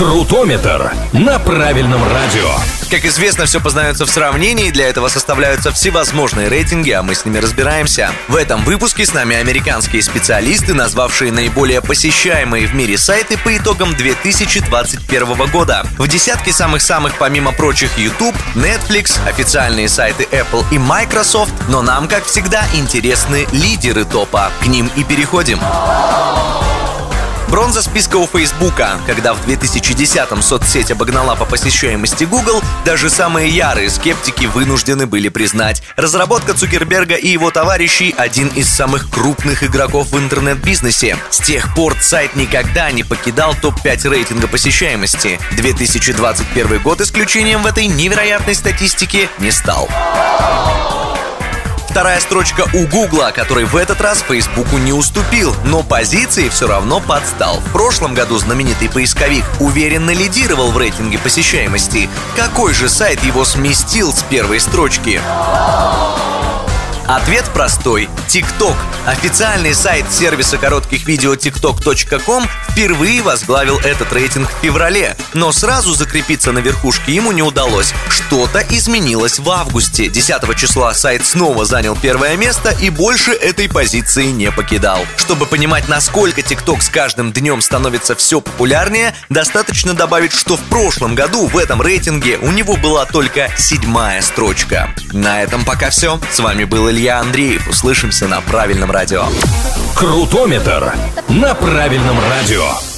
Крутометр на правильном радио. Как известно, все познается в сравнении, для этого составляются всевозможные рейтинги, а мы с ними разбираемся. В этом выпуске с нами американские специалисты, назвавшие наиболее посещаемые в мире сайты по итогам 2021 года. В десятке самых-самых, помимо прочих, YouTube, Netflix, официальные сайты Apple и Microsoft, но нам, как всегда, интересны лидеры топа. К ним и переходим. Бронза списка у Фейсбука. Когда в 2010-м соцсеть обогнала по посещаемости Google, даже самые ярые скептики вынуждены были признать. Разработка Цукерберга и его товарищей – один из самых крупных игроков в интернет-бизнесе. С тех пор сайт никогда не покидал топ-5 рейтинга посещаемости. 2021 год исключением в этой невероятной статистике не стал. Вторая строчка у Гугла, который в этот раз Фейсбуку не уступил, но позиции все равно подстал. В прошлом году знаменитый поисковик уверенно лидировал в рейтинге посещаемости. Какой же сайт его сместил с первой строчки? Ответ простой. TikTok. Официальный сайт сервиса коротких видео tiktok.com впервые возглавил этот рейтинг в феврале, но сразу закрепиться на верхушке ему не удалось. Что-то изменилось в августе. 10 числа сайт снова занял первое место и больше этой позиции не покидал. Чтобы понимать, насколько TikTok с каждым днем становится все популярнее, достаточно добавить, что в прошлом году в этом рейтинге у него была только седьмая строчка. На этом пока все. С вами был Илья Андреев. Услышимся на правильном радио. Крутометр на правильном радио.